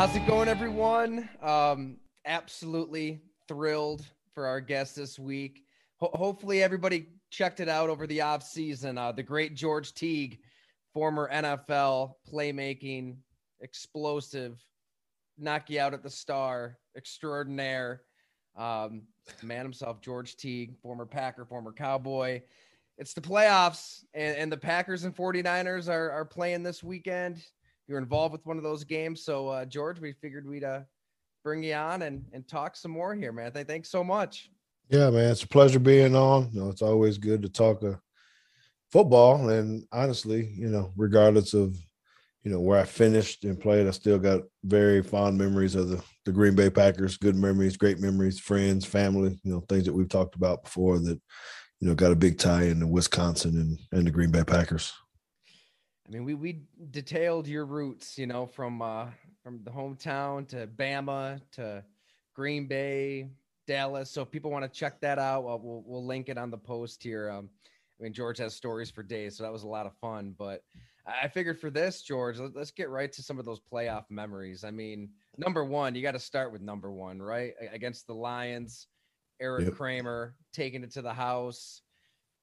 How's it going, everyone? Um, absolutely thrilled for our guest this week. Ho- hopefully, everybody checked it out over the off season. Uh, the great George Teague, former NFL playmaking, explosive, knock you out at the star, extraordinaire. Um, man himself, George Teague, former Packer, former Cowboy. It's the playoffs, and, and the Packers and 49ers are, are playing this weekend you're involved with one of those games. So, uh, George, we figured we'd uh, bring you on and, and talk some more here, man. Th- thanks so much. Yeah, man, it's a pleasure being on. You know, it's always good to talk uh, football, and honestly, you know, regardless of you know where I finished and played, I still got very fond memories of the the Green Bay Packers. Good memories, great memories, friends, family. You know, things that we've talked about before that you know got a big tie into Wisconsin and and the Green Bay Packers. I mean, we we detailed your roots, you know, from uh from the hometown to Bama to Green Bay, Dallas. So if people want to check that out, well, we'll we'll link it on the post here. Um, I mean, George has stories for days, so that was a lot of fun. But I figured for this, George, let, us get right to some of those playoff memories. I mean, number one, you got to start with number one, right? Against the Lions, Erik yep. Kramer taking it to the house.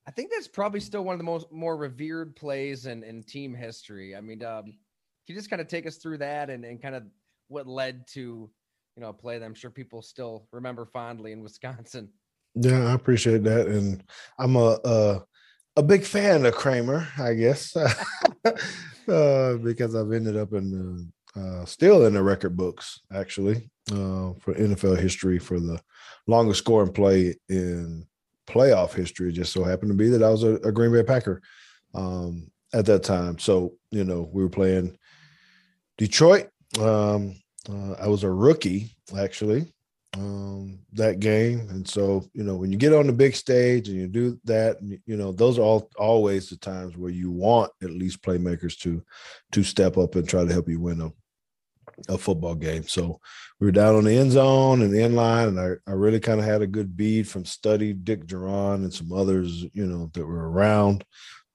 I think that's probably still one of the most more revered plays in, in team history. I mean, um, can you just kind of take us through that and, and kind of what led to, you know, a play that I'm sure people still remember fondly in Wisconsin? Yeah, I appreciate that, and I'm a a, a big fan of Kramer, I guess, uh, because I've ended up in uh, still in the record books actually uh, for NFL history for the longest scoring play in playoff history. It just so happened to be that I was a, a Green Bay Packer um, at that time. So, you know, we were playing Detroit. Um, uh, I was a rookie actually um, that game. And so, you know, when you get on the big stage and you do that, you know, those are all always the times where you want at least playmakers to to step up and try to help you win a a football game. So we were down on the end zone and the end line, and I, I really kind of had a good bead from Study, Dick Jauron, and some others, you know, that were around,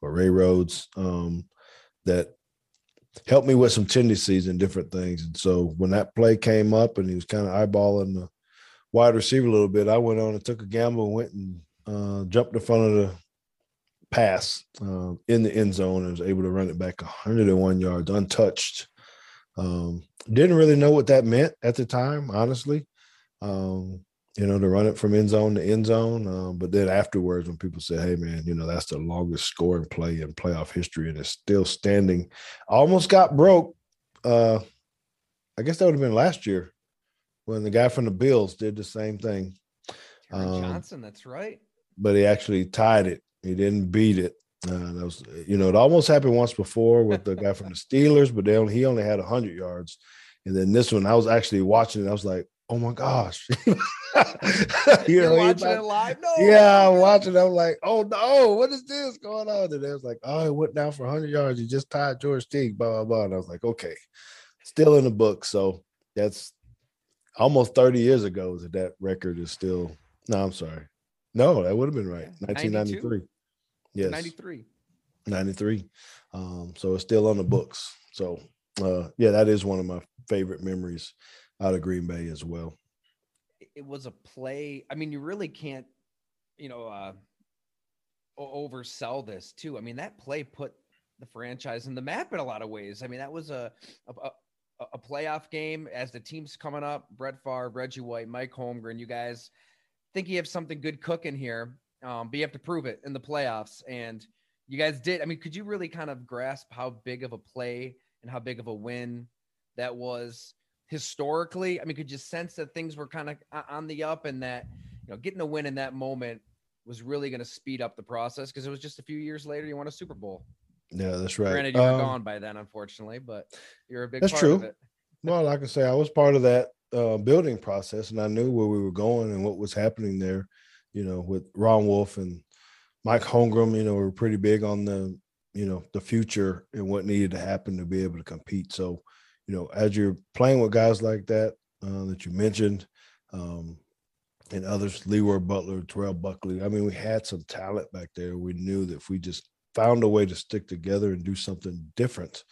or Ray Rhodes, um, that helped me with some tendencies and different things. And so when that play came up and he was kind of eyeballing the wide receiver a little bit, I went on and took a gamble and went and uh, jumped in front of the pass uh, in the end zone and was able to run it back 101 yards untouched um, didn't really know what that meant at the time, honestly. Um, you know, to run it from end zone to end zone. Um, but then afterwards, when people say, "Hey, man, you know that's the longest scoring play in playoff history and it's still standing," almost got broke. Uh, I guess that would have been last year when the guy from the Bills did the same thing. Um, Johnson, that's right. But he actually tied it. He didn't beat it. Uh, that was, you know, it almost happened once before with the guy from the Steelers, but they only, he only had 100 yards. And then this one, I was actually watching it. I was like, oh my gosh. you You're know, watching like, it live? No. Yeah, I'm watching. I'm like, oh no, what is this going on? And they was like, oh, it went down for 100 yards. He just tied George Teague, blah, blah, blah. And I was like, okay, still in the book. So that's almost 30 years ago that that record is still, no, I'm sorry. No, that would have been right. 1993. 92. Yes. 93. 93. Um, so it's still on the books. So uh, yeah, that is one of my favorite memories out of Green Bay as well. It was a play. I mean, you really can't, you know, uh, oversell this too. I mean, that play put the franchise in the map in a lot of ways. I mean, that was a a, a playoff game as the team's coming up. Brett Favre, Reggie White, Mike Holmgren. You guys think you have something good cooking here, um, but you have to prove it in the playoffs. And you guys did. I mean, could you really kind of grasp how big of a play and how big of a win that was historically? I mean, could you sense that things were kind of on the up and that you know getting a win in that moment was really going to speed up the process because it was just a few years later you won a Super Bowl. Yeah, that's right. Granted, you were um, gone by then, unfortunately, but you're a big. Fan of it. That's true. well, like I say, I was part of that uh, building process, and I knew where we were going and what was happening there. You know, with Ron Wolf and Mike Holmgren, you know, were pretty big on the you know the future and what needed to happen to be able to compete. So, you know, as you're playing with guys like that uh, that you mentioned, um, and others, Leroy Butler, Terrell Buckley. I mean, we had some talent back there. We knew that if we just found a way to stick together and do something different,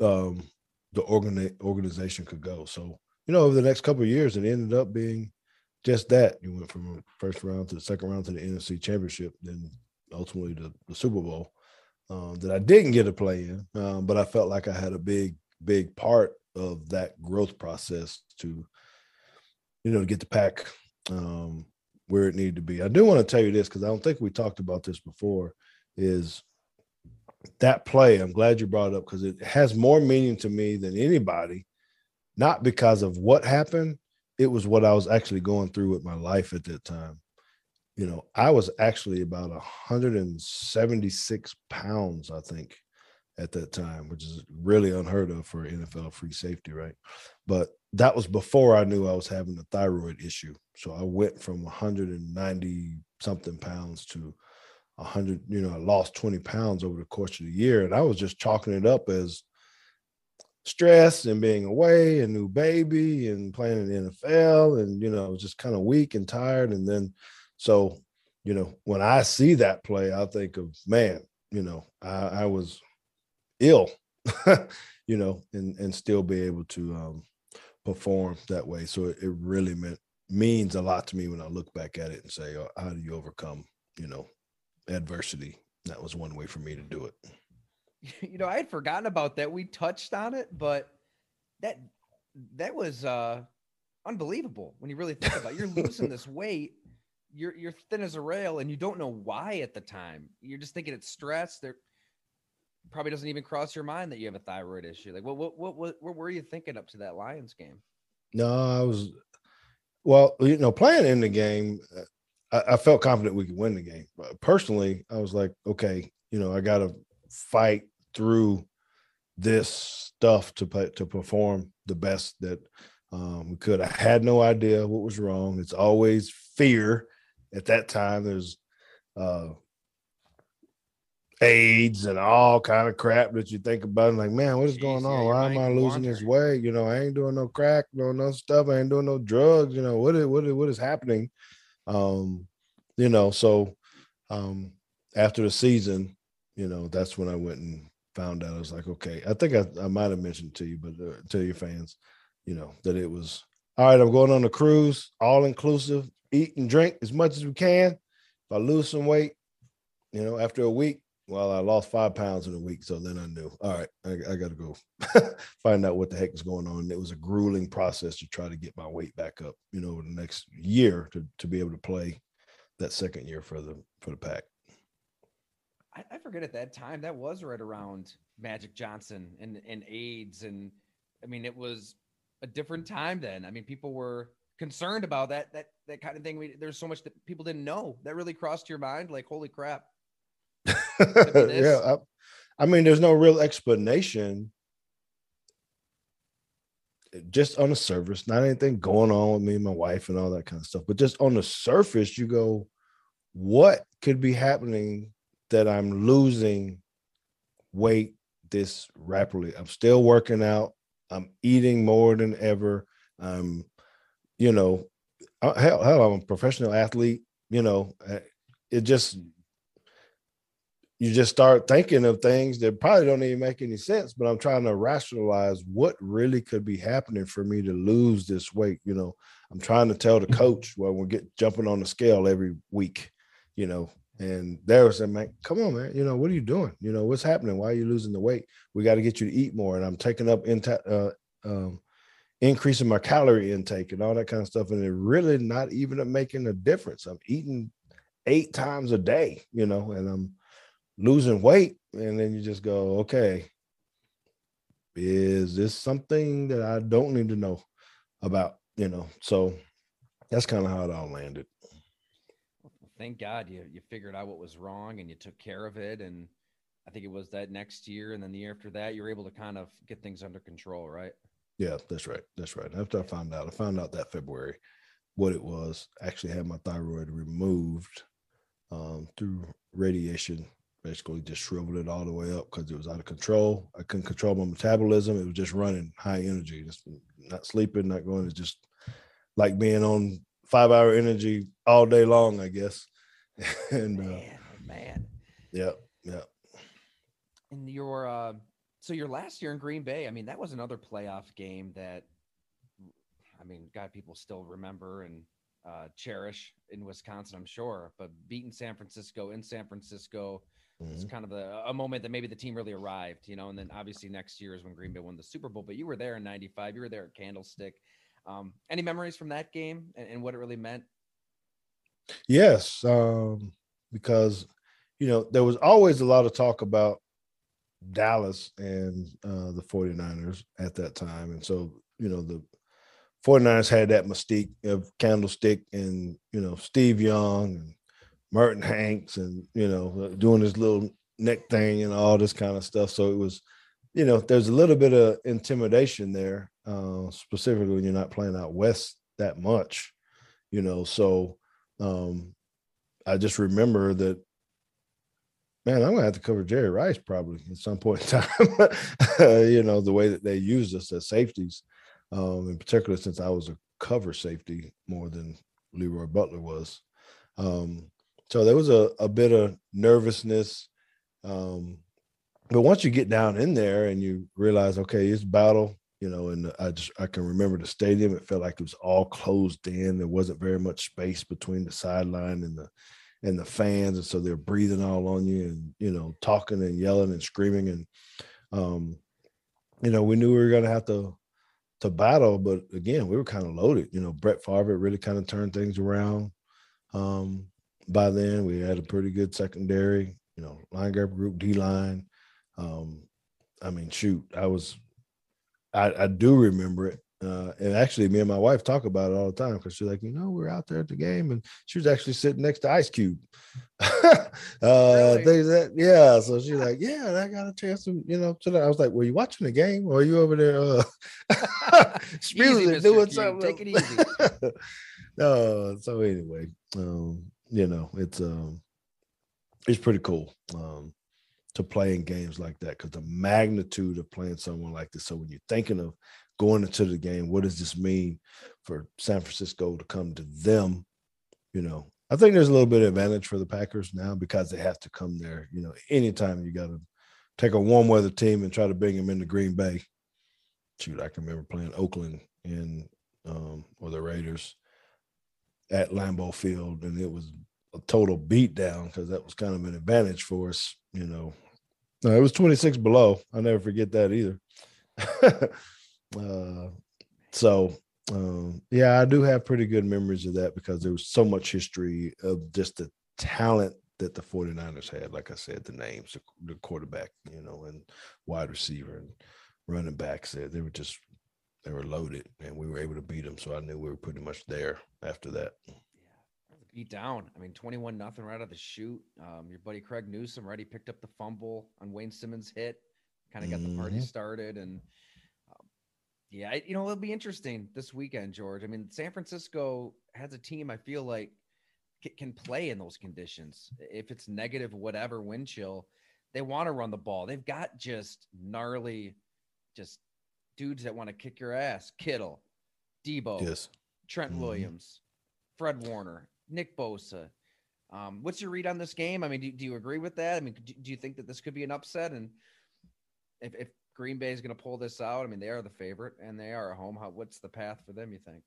um, the organi- organization could go. So, you know, over the next couple of years, it ended up being just that. You went from first round to the second round to the NFC Championship, then ultimately the, the Super Bowl um, that I didn't get to play in, um, but I felt like I had a big, big part of that growth process to, you know, to get the pack um, where it needed to be. I do want to tell you this because I don't think we talked about this before. Is that play? I'm glad you brought it up because it has more meaning to me than anybody, not because of what happened. It was what I was actually going through with my life at that time. You know, I was actually about 176 pounds, I think, at that time, which is really unheard of for NFL free safety, right? But that was before I knew I was having a thyroid issue. So I went from 190 something pounds to 100, you know, I lost 20 pounds over the course of the year. And I was just chalking it up as stress and being away and new baby and playing in the NFL and, you know, just kind of weak and tired. And then, so, you know, when I see that play, I think of, man, you know, I, I was ill, you know, and, and still be able to, um, perform that way. So it, it really meant means a lot to me when I look back at it and say, oh, how do you overcome, you know, adversity? That was one way for me to do it. You know, I had forgotten about that. We touched on it, but that that was uh unbelievable when you really think about it. You're losing this weight. You're you're thin as a rail and you don't know why at the time. You're just thinking it's stress. There probably doesn't even cross your mind that you have a thyroid issue. Like, what, what, what, what, what were you thinking up to that Lions game? No, I was, well, you know, playing in the game, uh, I, I felt confident we could win the game. But personally, I was like, okay, you know, I got to fight through this stuff to play, to perform the best that um, we could. I had no idea what was wrong. It's always fear. At that time, there's uh, AIDS and all kind of crap that you think about. like, man, what is Jeez, going on? Yeah, Why am I losing this weight? You know, I ain't doing no crack, no no stuff. I ain't doing no drugs. You know, what is what is what is happening? Um, you know, so um, after the season, you know, that's when I went and found out. I was like, okay, I think I, I might have mentioned to you, but uh, to your fans, you know, that it was all right. I'm going on a cruise, all inclusive, eat and drink as much as we can. If I lose some weight, you know, after a week, well, I lost five pounds in a week. So then I knew, all right, I, I got to go find out what the heck is going on. It was a grueling process to try to get my weight back up, you know, the next year to, to be able to play that second year for the, for the pack. I, I forget at that time that was right around Magic Johnson and, and AIDS. And I mean, it was a different time then. I mean, people were concerned about that, that, that kind of thing. We, there's so much that people didn't know that really crossed your mind. Like, holy crap, yeah, I, I mean, there's no real explanation. Just on the surface, not anything going on with me and my wife and all that kind of stuff, but just on the surface, you go, what could be happening that I'm losing weight this rapidly? I'm still working out. I'm eating more than ever. I'm, you know, uh, hell, hell, I'm a professional athlete. You know, uh, it just you just start thinking of things that probably don't even make any sense but i'm trying to rationalize what really could be happening for me to lose this weight you know i'm trying to tell the mm-hmm. coach well we're get jumping on the scale every week you know And there was saying, man, come on, man. You know, what are you doing? You know, what's happening? Why are you losing the weight? We got to get you to eat more. And I'm taking up into uh, um, increasing my calorie intake and all that kind of stuff. And it really not even making a difference. I'm eating eight times a day, you know, and I'm losing weight. And then you just go, okay, is this something that I don't need to know about? You know, so that's kind of how it all landed. Thank God you you figured out what was wrong and you took care of it. And I think it was that next year and then the year after that, you were able to kind of get things under control, right? Yeah, that's right. That's right. After I found out, I found out that February what it was. Actually had my thyroid removed um, through radiation basically just shriveled it all the way up because it was out of control. I couldn't control my metabolism. It was just running high energy, just not sleeping, not going. It's just like being on five hour energy all day long, I guess. and man, uh, man, yeah, yeah. And your uh, so your last year in Green Bay, I mean, that was another playoff game that, I mean, God, people still remember and uh, cherish in Wisconsin, I'm sure. But beating San Francisco in San Francisco Mm-hmm. It's kind of a, a, moment that maybe the team really arrived, you know, and then obviously next year is when Green Bay won the Super Bowl. But you were there in '95. You were there at Candlestick. Um, any memories from that game and, and what it really meant? Yes, um, because you know there was always a lot of talk about Dallas and uh, the 49ers at that time, and so you know the 49ers had that mystique of Candlestick and you know Steve Young and Merton Hanks and you know doing his little neck thing and all this kind of stuff. So it was, you know, there's a little bit of intimidation there, uh, specifically when you're not playing out west that much, you know. So um, I just remember that, man, I'm gonna have to cover Jerry Rice probably at some point in time. you know, the way that they used us as safeties, um, in particular since I was a cover safety more than Leroy Butler was. Um, so there was a, a bit of nervousness. Um, but once you get down in there and you realize, okay, it's battle, you know, and I just I can remember the stadium. It felt like it was all closed in. There wasn't very much space between the sideline and the and the fans, and so they're breathing all on you and you know talking and yelling and screaming and um, you know we knew we were going to have to to battle, but again we were kind of loaded. You know, Brett Favre really kind of turned things around. Um, by then. We had a pretty good secondary, you know, linebacker group, D line. Um, I mean, shoot, I was, I, I do remember it. Uh, and actually, me and my wife talk about it all the time because she's like, you know, we are out there at the game, and she was actually sitting next to Ice Cube. uh, really? things that, yeah. So she's like, yeah, I got a chance to, you know, to I was like, were you watching the game, or are you over there, uh, easy, doing Cube. something? Take it easy. no, so anyway, um, you know, it's um it's pretty cool um to playing games like that because the magnitude of playing someone like this. So when you're thinking of going into the game, what does this mean for San Francisco to come to them? You know, I think there's a little bit of advantage for the Packers now because they have to come there. You know, anytime you got to take a warm weather team and try to bring them into Green Bay. Shoot, I can remember playing Oakland in um, or the Raiders at Lambeau Field, and it was a total beatdown because that was kind of an advantage for us. You know, no, it was 26 below. I never forget that either. uh, so, um, yeah, I do have pretty good memories of that because there was so much history of just the talent that the 49ers had. Like I said, the names, the quarterback, you know, and wide receiver and running backs. They, they were just they were loaded, and we were able to beat them. So I knew we were pretty much there after that. Beat down. I mean, twenty-one nothing right out of the shoot. Um, your buddy Craig Newsom already picked up the fumble on Wayne Simmons' hit, kind of got the party mm-hmm. started, and um, yeah, you know it'll be interesting this weekend, George. I mean, San Francisco has a team. I feel like can play in those conditions. If it's negative, whatever wind chill, they want to run the ball. They've got just gnarly, just dudes that want to kick your ass. Kittle, Deebo, yes. Trent mm-hmm. Williams, Fred Warner, Nick Bosa. Um, what's your read on this game? I mean, do, do you agree with that? I mean, do, do, you think that this could be an upset? And if, if Green Bay is going to pull this out, I mean, they are the favorite and they are at home. How, what's the path for them, you think?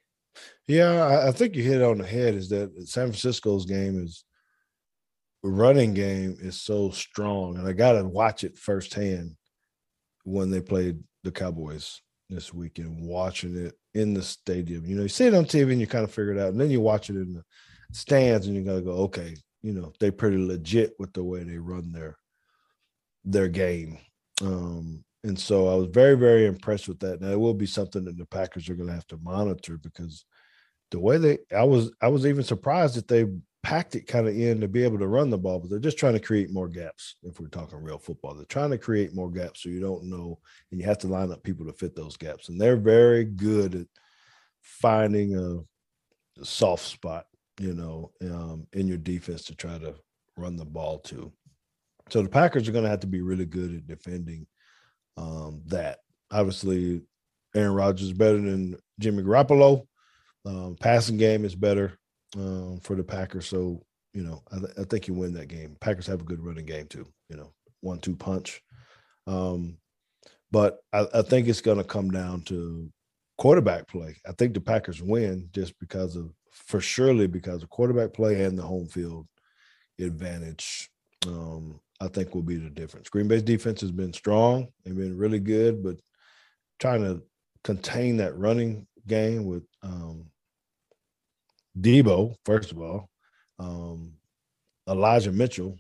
Yeah, I, think you hit it on the head is that San Francisco's game is running game is so strong, and I got to watch it firsthand when they played the Cowboys this weekend, watching it in the stadium. You know, you see it on TV and you kind of figure it out, and then you watch it in the stands and you gotta go, okay, you know, they pretty legit with the way they run their their game. Um, and so I was very, very impressed with that. Now it will be something that the Packers are gonna have to monitor because the way they I was I was even surprised that they packed it kind of in to be able to run the ball, but they're just trying to create more gaps. If we're talking real football, they're trying to create more gaps so you don't know, and you have to line up people to fit those gaps. And they're very good at finding a soft spot, you know, um, in your defense to try to run the ball to. So the Packers are going to have to be really good at defending um, that. Obviously, Aaron Rodgers is better than Jimmy Garoppolo. Um, passing game is better um, for the Packers. So, you know, I, th- I, think you win that game. Packers have a good running game too, you know, one two punch. Um, but I, I think it's going to come down to quarterback play. I think the Packers win just because of, for surely because of quarterback play and the home field advantage. Um, I think will be the difference. Green Bay's defense has been strong and been really good, but trying to contain that running game with um, Deebo, first of all, um, Elijah Mitchell,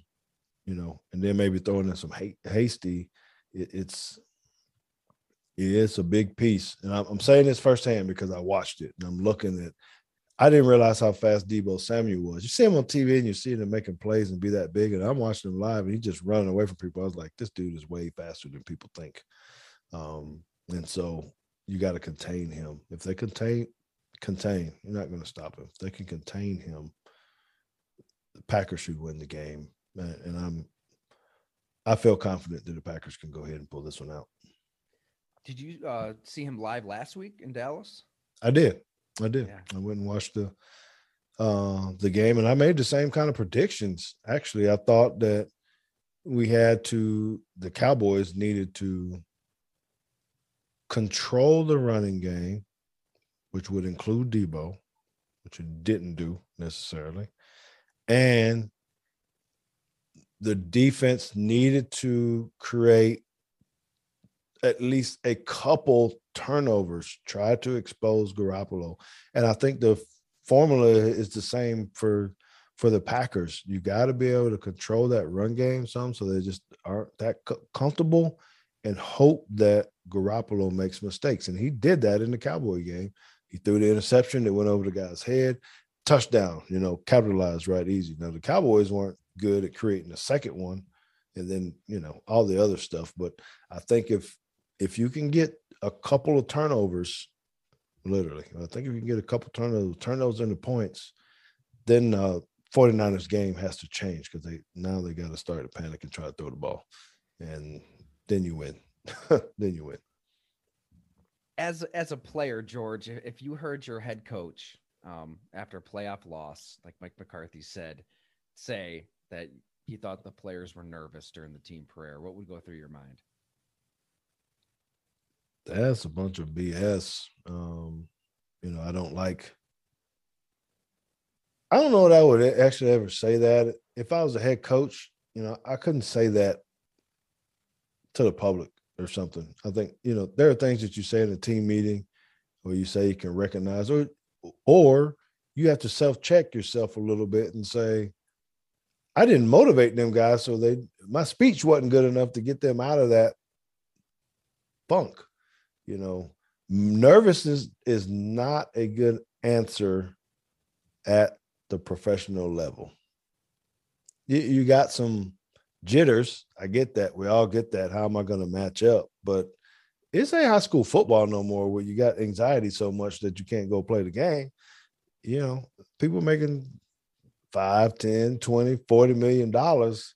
you know, and then maybe throwing in some Hasty. It, it's it's a big piece, and I'm, I'm, saying this firsthand because I watched it and I'm looking at. I didn't realize how fast Deebo Samuel was. You see him on TV and you see him making plays and be that big, and I'm watching him live and he's just running away from people. I was like, this dude is way faster than people think, um, and so you got to contain him. If they contain contain. You're not going to stop him. If they can contain him, the Packers should win the game. And I'm, I feel confident that the Packers can go ahead and pull this one out. Did you uh, see him live last week in Dallas? I did. I did. Yeah. I went and watched the uh, the game, and I made the same kind of predictions. Actually, I thought that we had to the Cowboys needed to control the running game which would include Deebo, which it didn't do necessarily. And the defense needed to create at least a couple turnovers, try to expose Garoppolo. And I think the formula is the same for for the Packers. You got to be able to control that run game some so they just aren't that comfortable and hope that Garoppolo makes mistakes. And he did that in the Cowboy game. He threw the interception that went over the guy's head. Touchdown, you know, capitalized right easy. Now the Cowboys weren't good at creating a second one, and then you know all the other stuff. But I think if if you can get a couple of turnovers, literally, I think if you can get a couple turnovers, turn those into points, then uh 49ers game has to change because they now they got to start to panic and try to throw the ball. And then you win. then you win as as a player, George, if you heard your head coach um, after a playoff loss, like Mike McCarthy said, say that he thought the players were nervous during the team prayer, what would go through your mind? That's a bunch of BS. Um, you know, I don't like. I don't know that I would actually ever say that. If I was a head coach, you know, I couldn't say that to the public or something. I think you know there are things that you say in a team meeting, where you say you can recognize, or or you have to self check yourself a little bit and say, I didn't motivate them guys, so they my speech wasn't good enough to get them out of that funk. You know, nervousness is not a good answer at the professional level. You, you got some jitters. I get that. We all get that. How am I going to match up? But it's a high school football no more where you got anxiety so much that you can't go play the game. You know, people making 5, 10, 20, 40 million dollars.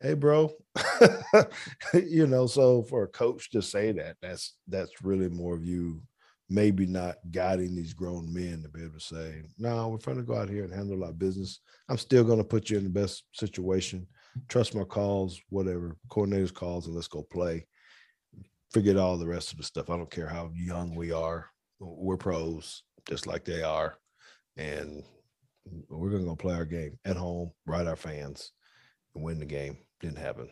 Hey, bro. you know, so for a coach to say that, that's that's really more of you maybe not guiding these grown men to be able to say, no, we're trying to go out here and handle our business. I'm still going to put you in the best situation trust my calls, whatever, coordinators calls, and let's go play. Forget all the rest of the stuff. I don't care how young we are. We're pros, just like they are. And we're gonna go play our game at home, ride our fans, and win the game. Didn't happen.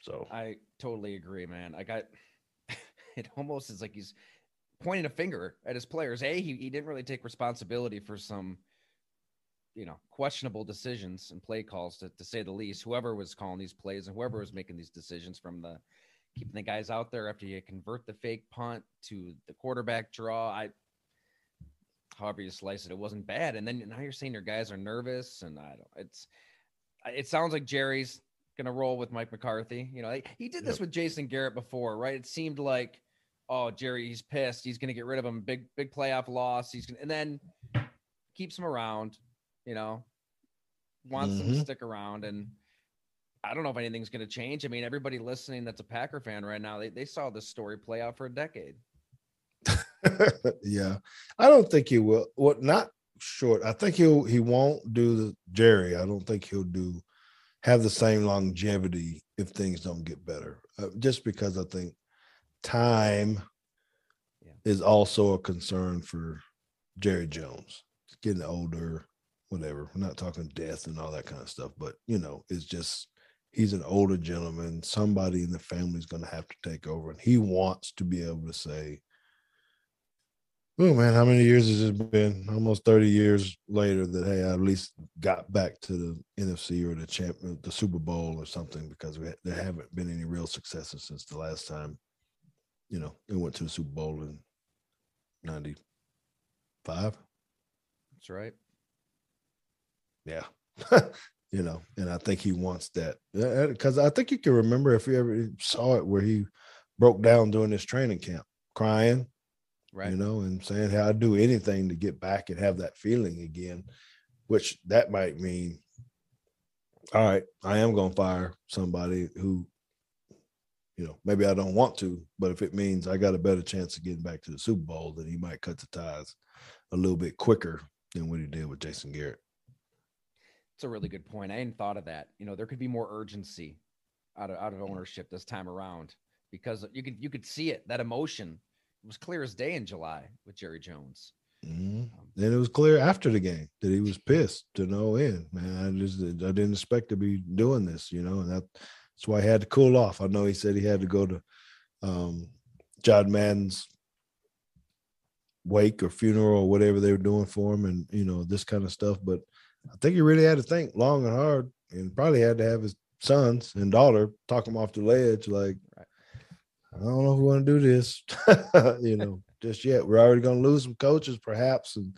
So I totally agree, man. I got it almost is like he's pointing a finger at his players. A, he, he didn't really take responsibility for some, you know, questionable decisions and play calls to, to say the least. Whoever was calling these plays and whoever was making these decisions from the keeping the guys out there after you convert the fake punt to the quarterback draw. I however you slice it, it wasn't bad. And then now you're saying your guys are nervous, and I don't. It's it sounds like Jerry's gonna roll with Mike McCarthy. You know, he did this yep. with Jason Garrett before, right? It seemed like, oh, Jerry, he's pissed. He's gonna get rid of him. Big big playoff loss. He's gonna, and then keeps him around. You know, wants mm-hmm. them to stick around and. I don't know if anything's going to change. I mean, everybody listening that's a Packer fan right now, they, they saw this story play out for a decade. yeah, I don't think he will. What well, not short. I think he'll he won't do the Jerry. I don't think he'll do have the same longevity if things don't get better. Uh, just because I think time yeah. is also a concern for Jerry Jones. He's getting older, whatever. We're not talking death and all that kind of stuff, but you know, it's just he's an older gentleman. Somebody in the family is going to have to take over, and he wants to be able to say, Oh man, how many years has it been? Almost 30 years later that hey, I at least got back to the NFC or the champ uh, the Super Bowl or something because we, there haven't been any real successes since the last time, you know, we went to the Super Bowl in 95. That's right. Yeah. you know, and I think he wants that because I think you can remember if you ever saw it where he broke down during his training camp, crying, right. you know and saying how I'd do anything to get back and have that feeling again which that might mean all right i am going to fire somebody who you know maybe i don't want to but if it means i got a better chance of getting back to the super bowl then he might cut the ties a little bit quicker than what he did with jason garrett. It's a really good point. I hadn't thought of that. You know there could be more urgency out of out of mm. ownership this time around because you could you could see it that emotion was clear as day in July with Jerry Jones. Mm-hmm. Um, and it was clear after the game that he was pissed to no end. Man, I just I didn't expect to be doing this, you know, and that, that's why he had to cool off. I know he said he had to go to um, John Madden's wake or funeral or whatever they were doing for him, and you know this kind of stuff. But I think he really had to think long and hard, and probably had to have his sons and daughter talk him off the ledge, like. Right I don't know if we want to do this, you know, just yet. We're already going to lose some coaches, perhaps, and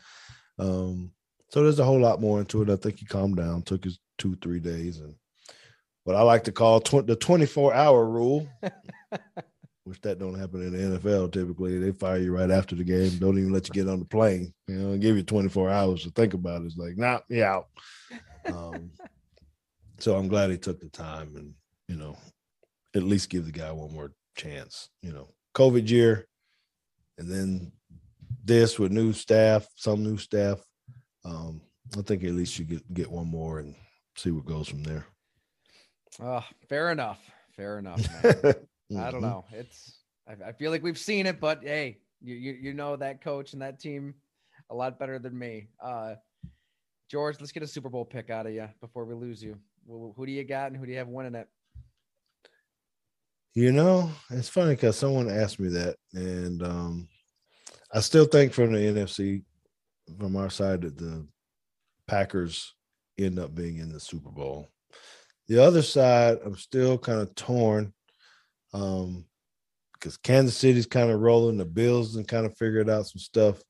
um, so there's a whole lot more into it. I think he calmed down, took his two, three days, and what I like to call tw- the 24 hour rule, which that don't happen in the NFL. Typically, they fire you right after the game. Don't even let you get on the plane. You know, give you 24 hours to think about it. It's like, nah, me out. Um, so I'm glad he took the time and you know, at least give the guy one more chance. You know, COVID year, and then this with new staff, some new staff. Um, I think at least you get get one more and see what goes from there. Oh, fair enough. Fair enough. mm-hmm. I don't mm-hmm. know. It's I, I, feel like we've seen it, but hey, you, you you know that coach and that team a lot better than me. Uh, George, let's get a Super Bowl pick out of you before we lose you. Who, who do you got and who do you have winning it? You know, it's funny because someone asked me that, and um, I still think from the NFC, from our side, that the Packers end up being in the Super Bowl. The other side, I'm still kind of torn um, because Kansas City's kind of rolling, the Bills and kind of figured out some stuff.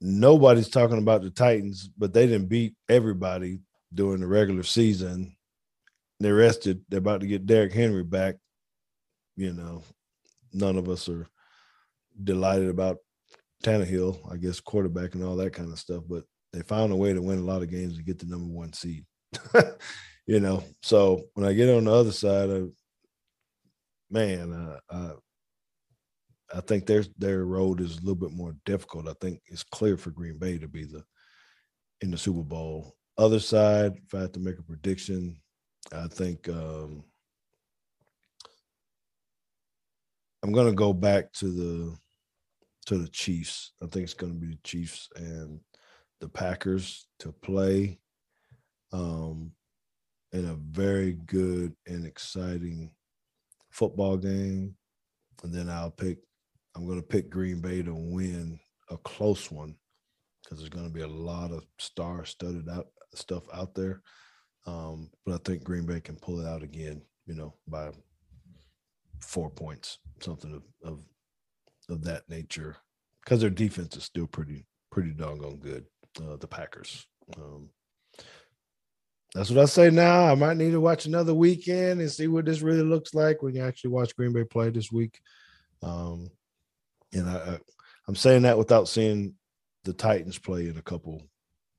Nobody's talking about the Titans, but they didn't beat everybody during the regular season. They're rested. They're about to get Derrick Henry back you know, none of us are delighted about Tannehill, I guess, quarterback and all that kind of stuff. But they found a way to win a lot of games and get the number one seed. you know, so when I get on the other side of, man, uh, uh, I think their their road is a little bit more difficult. I think it's clear for Green Bay to be the in the Super Bowl. Other side, if I had to make a prediction, I think um, I'm gonna go back to the to the Chiefs. I think it's gonna be the Chiefs and the Packers to play. Um, in a very good and exciting football game. And then I'll pick, I'm to pick Green Bay to win a close one because there's to be a lot of star studded out stuff out there. Um, but I think Green Bay can pull it out again, you know, by four points, something of, of, of that nature because their defense is still pretty, pretty doggone good. Uh, the Packers. Um, that's what I say now. I might need to watch another weekend and see what this really looks like when you actually watch Green Bay play this week. Um, and I, I'm saying that without seeing the Titans play in a couple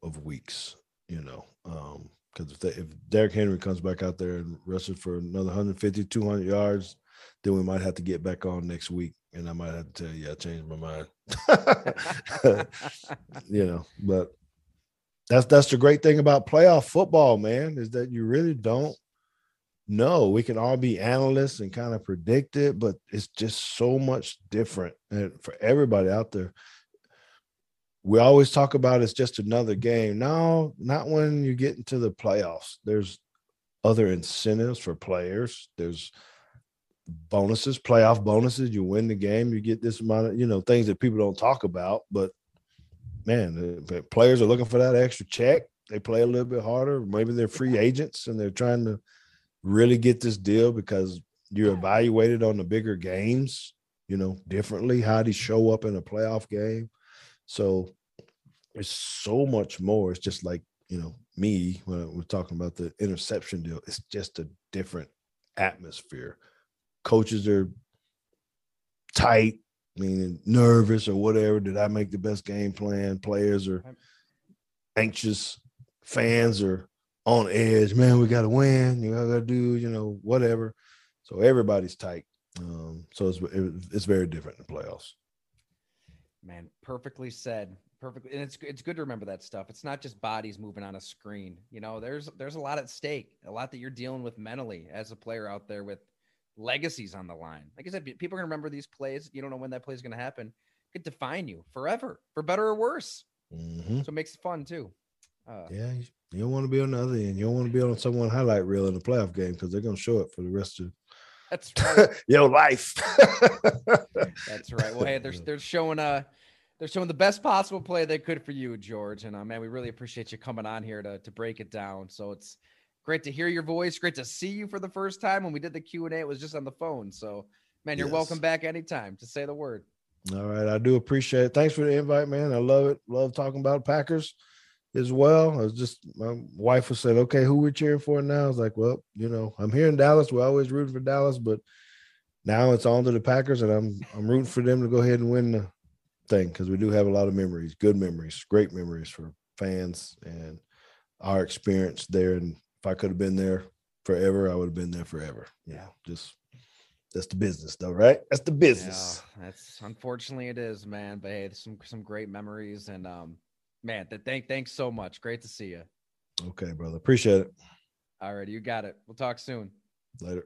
of weeks, you know, because um, if, they, if Derrick Henry comes back out there and rushes for another 150, 200 yards, then we might have to get back on next week. And I might have to tell you, I changed my mind. you know, but that's that's the great thing about playoff football, man, is that you really don't know. We can all be analysts and kind of predict it, but it's just so much different. And for everybody out there, we always talk about it's just another game. No, not when you get into the playoffs. There's other incentives for players. There's bonuses, playoff bonuses. You win the game, you get this amount of, you know, things that people don't talk about, but man, players are looking for that extra check. They play a little bit harder. Maybe they're free agents and they're trying to really get this deal because you're evaluated on the bigger games, you know, differently. How do you show up in a playoff game? So it's so much more. It's just like, you know, me when we're talking about the interception deal, it's just a different atmosphere. Coaches are tight, meaning nervous or whatever. Did I make the best game plan? Players are anxious, fans are on edge. Man, we got to win. You got to do, you know, whatever. So everybody's tight. Um, so it's it's very different in the playoffs. Man, perfectly said. Perfectly, and it's it's good to remember that stuff. It's not just bodies moving on a screen. You know, there's there's a lot at stake, a lot that you're dealing with mentally as a player out there with legacies on the line. Like I said, people are gonna remember these plays. You don't know when that play is gonna happen. It could define you forever, for better or worse. Mm-hmm. So it makes it fun too. Uh, yeah, you don't want to be on the other end. You don't want to be on someone highlight reel in the playoff game because they're gonna show it for the rest of that's right. your life. that's right. Well, hey, they're they're showing uh they're showing the best possible play they could for you, George. And uh, man, we really appreciate you coming on here to to break it down. So it's Great to hear your voice. Great to see you for the first time. When we did the Q and A, it was just on the phone. So, man, you're yes. welcome back anytime to say the word. All right, I do appreciate it. Thanks for the invite, man. I love it. Love talking about Packers as well. I was just my wife was saying, "Okay, who we're cheering for now?" I was like, "Well, you know, I'm here in Dallas. We're always rooting for Dallas, but now it's on to the Packers, and I'm I'm rooting for them to go ahead and win the thing because we do have a lot of memories, good memories, great memories for fans and our experience there in if I could have been there forever, I would have been there forever. Yeah, just that's the business, though, right? That's the business. Yeah, that's unfortunately it is, man. But hey, some some great memories, and um, man, that thank thanks so much. Great to see you. Okay, brother. Appreciate it. All right, you got it. We'll talk soon. Later.